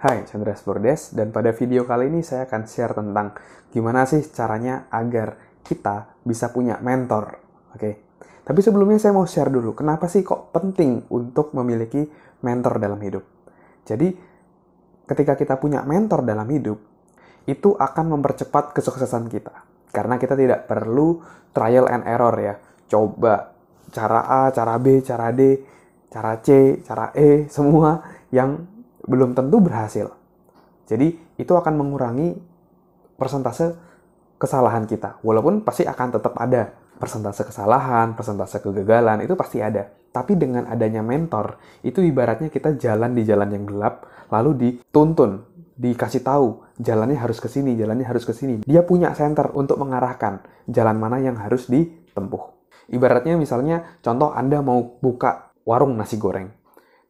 Hai, Chandra Spordes, dan pada video kali ini saya akan share tentang gimana sih caranya agar kita bisa punya mentor. Oke, tapi sebelumnya saya mau share dulu, kenapa sih kok penting untuk memiliki mentor dalam hidup? Jadi, ketika kita punya mentor dalam hidup, itu akan mempercepat kesuksesan kita. Karena kita tidak perlu trial and error ya. Coba cara A, cara B, cara D, cara C, cara E, semua yang belum tentu berhasil. Jadi itu akan mengurangi persentase kesalahan kita. Walaupun pasti akan tetap ada persentase kesalahan, persentase kegagalan, itu pasti ada. Tapi dengan adanya mentor, itu ibaratnya kita jalan di jalan yang gelap, lalu dituntun, dikasih tahu jalannya harus ke sini, jalannya harus ke sini. Dia punya center untuk mengarahkan jalan mana yang harus ditempuh. Ibaratnya misalnya contoh Anda mau buka warung nasi goreng.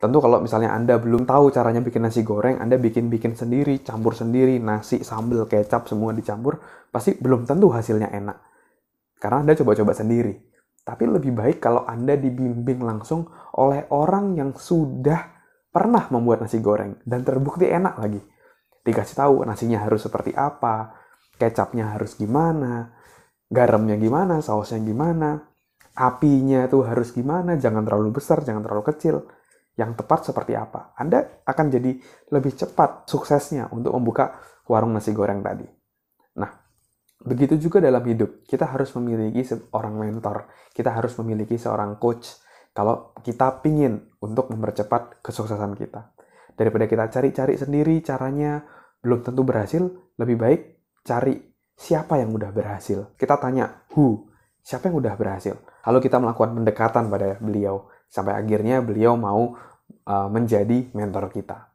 Tentu kalau misalnya Anda belum tahu caranya bikin nasi goreng, Anda bikin-bikin sendiri, campur sendiri, nasi, sambal, kecap, semua dicampur, pasti belum tentu hasilnya enak. Karena Anda coba-coba sendiri. Tapi lebih baik kalau Anda dibimbing langsung oleh orang yang sudah pernah membuat nasi goreng dan terbukti enak lagi. Dikasih tahu nasinya harus seperti apa, kecapnya harus gimana, garamnya gimana, sausnya gimana, apinya tuh harus gimana, jangan terlalu besar, jangan terlalu kecil yang tepat seperti apa. Anda akan jadi lebih cepat suksesnya untuk membuka warung nasi goreng tadi. Nah, begitu juga dalam hidup. Kita harus memiliki seorang mentor. Kita harus memiliki seorang coach kalau kita pingin untuk mempercepat kesuksesan kita. Daripada kita cari-cari sendiri caranya belum tentu berhasil, lebih baik cari siapa yang udah berhasil. Kita tanya, who? Siapa yang udah berhasil? Lalu kita melakukan pendekatan pada beliau. Sampai akhirnya beliau mau menjadi mentor kita.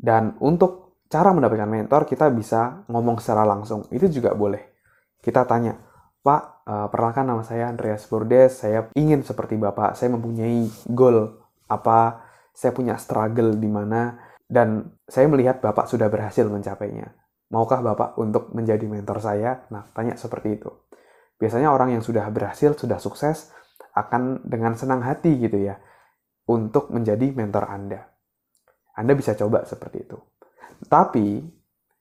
Dan untuk cara mendapatkan mentor, kita bisa ngomong secara langsung. Itu juga boleh. Kita tanya, Pak, uh, perkenalkan nama saya Andreas Bordes, saya ingin seperti Bapak, saya mempunyai goal apa, saya punya struggle di mana, dan saya melihat Bapak sudah berhasil mencapainya. Maukah Bapak untuk menjadi mentor saya? Nah, tanya seperti itu. Biasanya orang yang sudah berhasil, sudah sukses, akan dengan senang hati gitu ya untuk menjadi mentor Anda. Anda bisa coba seperti itu. Tapi,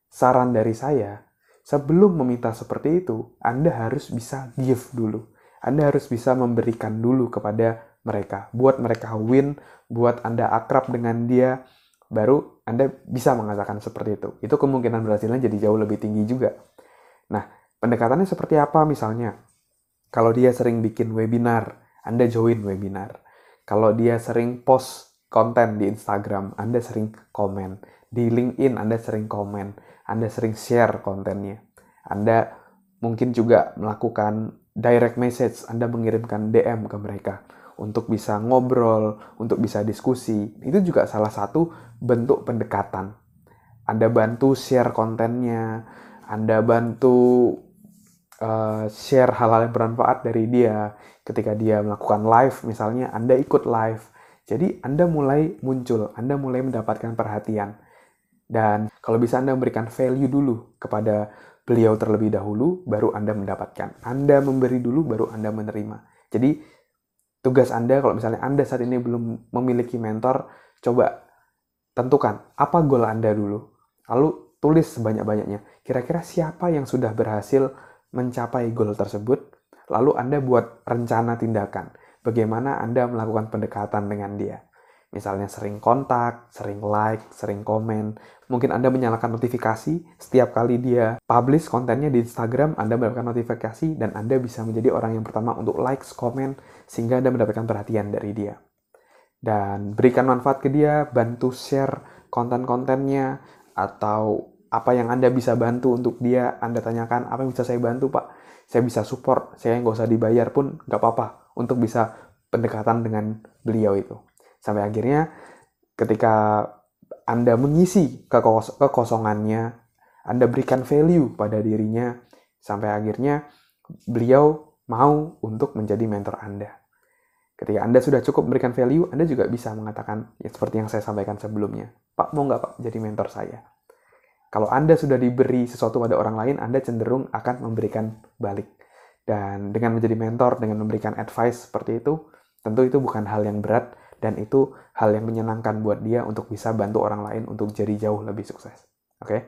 saran dari saya, sebelum meminta seperti itu, Anda harus bisa give dulu. Anda harus bisa memberikan dulu kepada mereka. Buat mereka win, buat Anda akrab dengan dia, baru Anda bisa mengatakan seperti itu. Itu kemungkinan berhasilnya jadi jauh lebih tinggi juga. Nah, pendekatannya seperti apa misalnya? Kalau dia sering bikin webinar, Anda join webinar. Kalau dia sering post konten di Instagram, Anda sering komen. Di LinkedIn, Anda sering komen. Anda sering share kontennya. Anda mungkin juga melakukan direct message, Anda mengirimkan DM ke mereka untuk bisa ngobrol, untuk bisa diskusi. Itu juga salah satu bentuk pendekatan. Anda bantu share kontennya, Anda bantu uh, share hal-hal yang bermanfaat dari dia. Ketika dia melakukan live, misalnya Anda ikut live. Jadi Anda mulai muncul, Anda mulai mendapatkan perhatian. Dan kalau bisa Anda memberikan value dulu kepada beliau terlebih dahulu, baru Anda mendapatkan. Anda memberi dulu, baru Anda menerima. Jadi tugas Anda, kalau misalnya Anda saat ini belum memiliki mentor, coba tentukan apa goal Anda dulu. Lalu tulis sebanyak-banyaknya. Kira-kira siapa yang sudah berhasil mencapai goal tersebut, lalu Anda buat rencana tindakan. Bagaimana Anda melakukan pendekatan dengan dia. Misalnya sering kontak, sering like, sering komen. Mungkin Anda menyalakan notifikasi setiap kali dia publish kontennya di Instagram, Anda mendapatkan notifikasi dan Anda bisa menjadi orang yang pertama untuk likes, komen, sehingga Anda mendapatkan perhatian dari dia. Dan berikan manfaat ke dia, bantu share konten-kontennya, atau apa yang Anda bisa bantu untuk dia, Anda tanyakan, apa yang bisa saya bantu Pak? Saya bisa support, saya nggak usah dibayar pun nggak apa-apa untuk bisa pendekatan dengan beliau itu. Sampai akhirnya ketika Anda mengisi kekos kekosongannya, Anda berikan value pada dirinya, sampai akhirnya beliau mau untuk menjadi mentor Anda. Ketika Anda sudah cukup memberikan value, Anda juga bisa mengatakan ya, seperti yang saya sampaikan sebelumnya. Pak, mau nggak Pak jadi mentor saya? Kalau Anda sudah diberi sesuatu pada orang lain, Anda cenderung akan memberikan balik. Dan dengan menjadi mentor, dengan memberikan advice seperti itu, tentu itu bukan hal yang berat dan itu hal yang menyenangkan buat dia untuk bisa bantu orang lain untuk jadi jauh lebih sukses. Oke? Okay?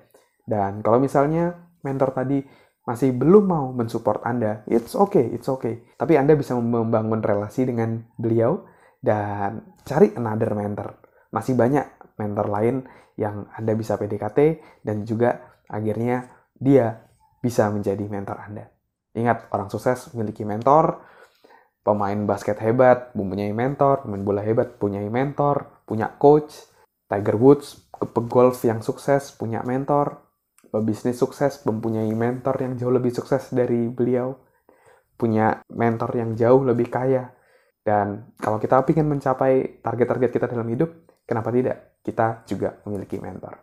Dan kalau misalnya mentor tadi masih belum mau mensupport Anda, it's okay, it's okay. Tapi Anda bisa membangun relasi dengan beliau dan cari another mentor. Masih banyak mentor lain yang Anda bisa PDKT dan juga akhirnya dia bisa menjadi mentor Anda. Ingat, orang sukses memiliki mentor, pemain basket hebat mempunyai mentor, pemain bola hebat punya mentor, punya coach, Tiger Woods, pegolf yang sukses punya mentor, pebisnis sukses mempunyai mentor yang jauh lebih sukses dari beliau, punya mentor yang jauh lebih kaya. Dan kalau kita ingin mencapai target-target kita dalam hidup, kenapa tidak? Kita juga memiliki mentor.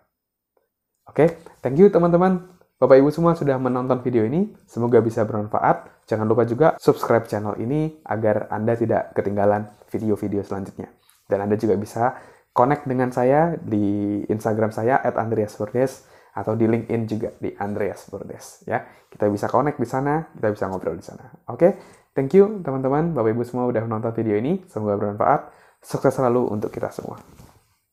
Oke, okay? thank you teman-teman. Bapak Ibu semua sudah menonton video ini, semoga bisa bermanfaat. Jangan lupa juga subscribe channel ini agar Anda tidak ketinggalan video-video selanjutnya. Dan Anda juga bisa connect dengan saya di Instagram saya @andreasburdes atau di LinkedIn juga di Andreas Burdes ya. Kita bisa connect di sana, kita bisa ngobrol di sana. Oke, okay? thank you teman-teman, Bapak Ibu semua udah menonton video ini. Semoga bermanfaat. Sukses selalu untuk kita semua.